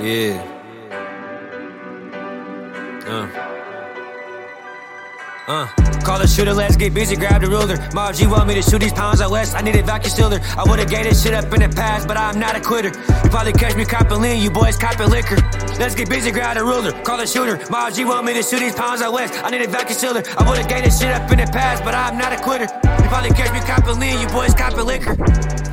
Yeah. Uh. Uh, call the shooter, let's get busy, grab the ruler. My G want me to shoot these pounds out west. I need a vacuum sealer. I would've gave this shit up in the past, but I'm not a quitter. You probably catch me copping lean, you boys copping liquor. Let's get busy, grab the ruler. Call the shooter. My G want me to shoot these pounds out west. I need a vacuum sealer. I would've gave this shit up in the past, but I'm not a quitter. You probably catch me copping lean, you boys copping liquor.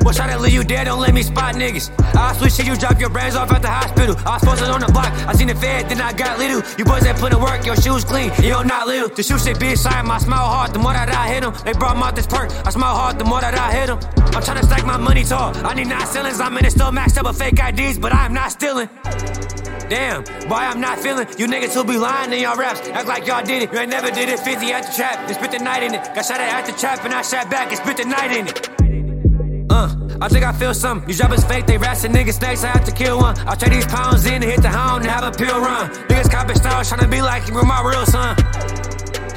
Wish I didn't leave you dead, don't let me spot niggas. I switch shit, you drop your brains off at the hospital. I was posted on the block, I seen the fed, then I got little. You boys ain't put in work, your shoes clean, yo not little. The shoe shit be inside, my smile hard, the more that I hit them. They brought me out this perk, I smile hard, the more that I hit them. I'm tryna stack my money tall, I need nine ceilings, I'm in the store maxed up with fake IDs, but I'm not stealing. Damn, boy, I'm not feeling you niggas who be lying in y'all raps. Act like y'all did it. You ain't never did it. 50 at the trap and spit the night in it. Got shot at the trap and I shot back and spit the night in it. Uh, I think I feel something. You job is fake, they rats and niggas snakes. I have to kill one. I trade these pounds in to hit the hound and have a pill run. Niggas copy style, tryna be like you were my real son.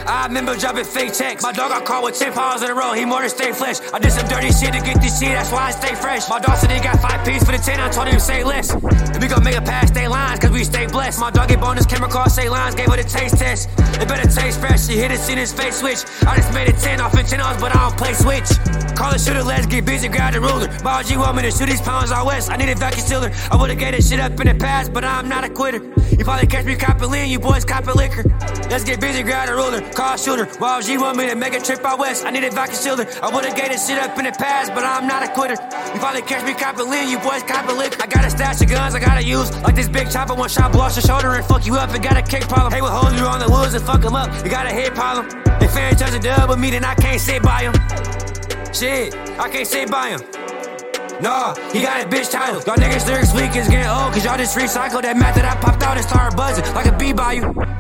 I remember dropping fake checks. My dog got caught with 10 pounds in a row. He more than stay flesh. I did some dirty shit to get this shit, that's why I stay fresh. My dog said he got five pieces for 10, I told him to say less. And we gon' make it past state lines, cause we stay blessed. My dog get bonus camera call, say lines, gave her the taste test. It better taste fresh, she hit it, seen his face switch. I just made it 10 off in 10 hours, but I don't play switch. Call the shooter, let's get busy, grab the ruler. My OG want me to shoot these pounds out west. I need a vacuum sealer. I would've gave this shit up in the past, but I'm not a quitter. You probably catch me copping lean, you boys copping liquor. Let's get busy, grab the ruler. Call shooter. My OG want me to make a trip out west. I need a vacuum sealer. I would've gave this shit up in the past, but I'm not a quitter. You probably catch me copping lean, you boys copping liquor. I got a stash of guns I gotta use. Like this big chopper, one shot, blast your shoulder and fuck you up. And got a kick problem. Hey, we'll hold you on the woods and fuck them up. You got a head problem. If fan touch a dub with me, then I can't sit by him. Shit, I can't sit by him. Nah, he got a bitch title. Y'all niggas lyrics weak is getting old, cause y'all just recycled that math that I popped out and started buzzing like a bee by you.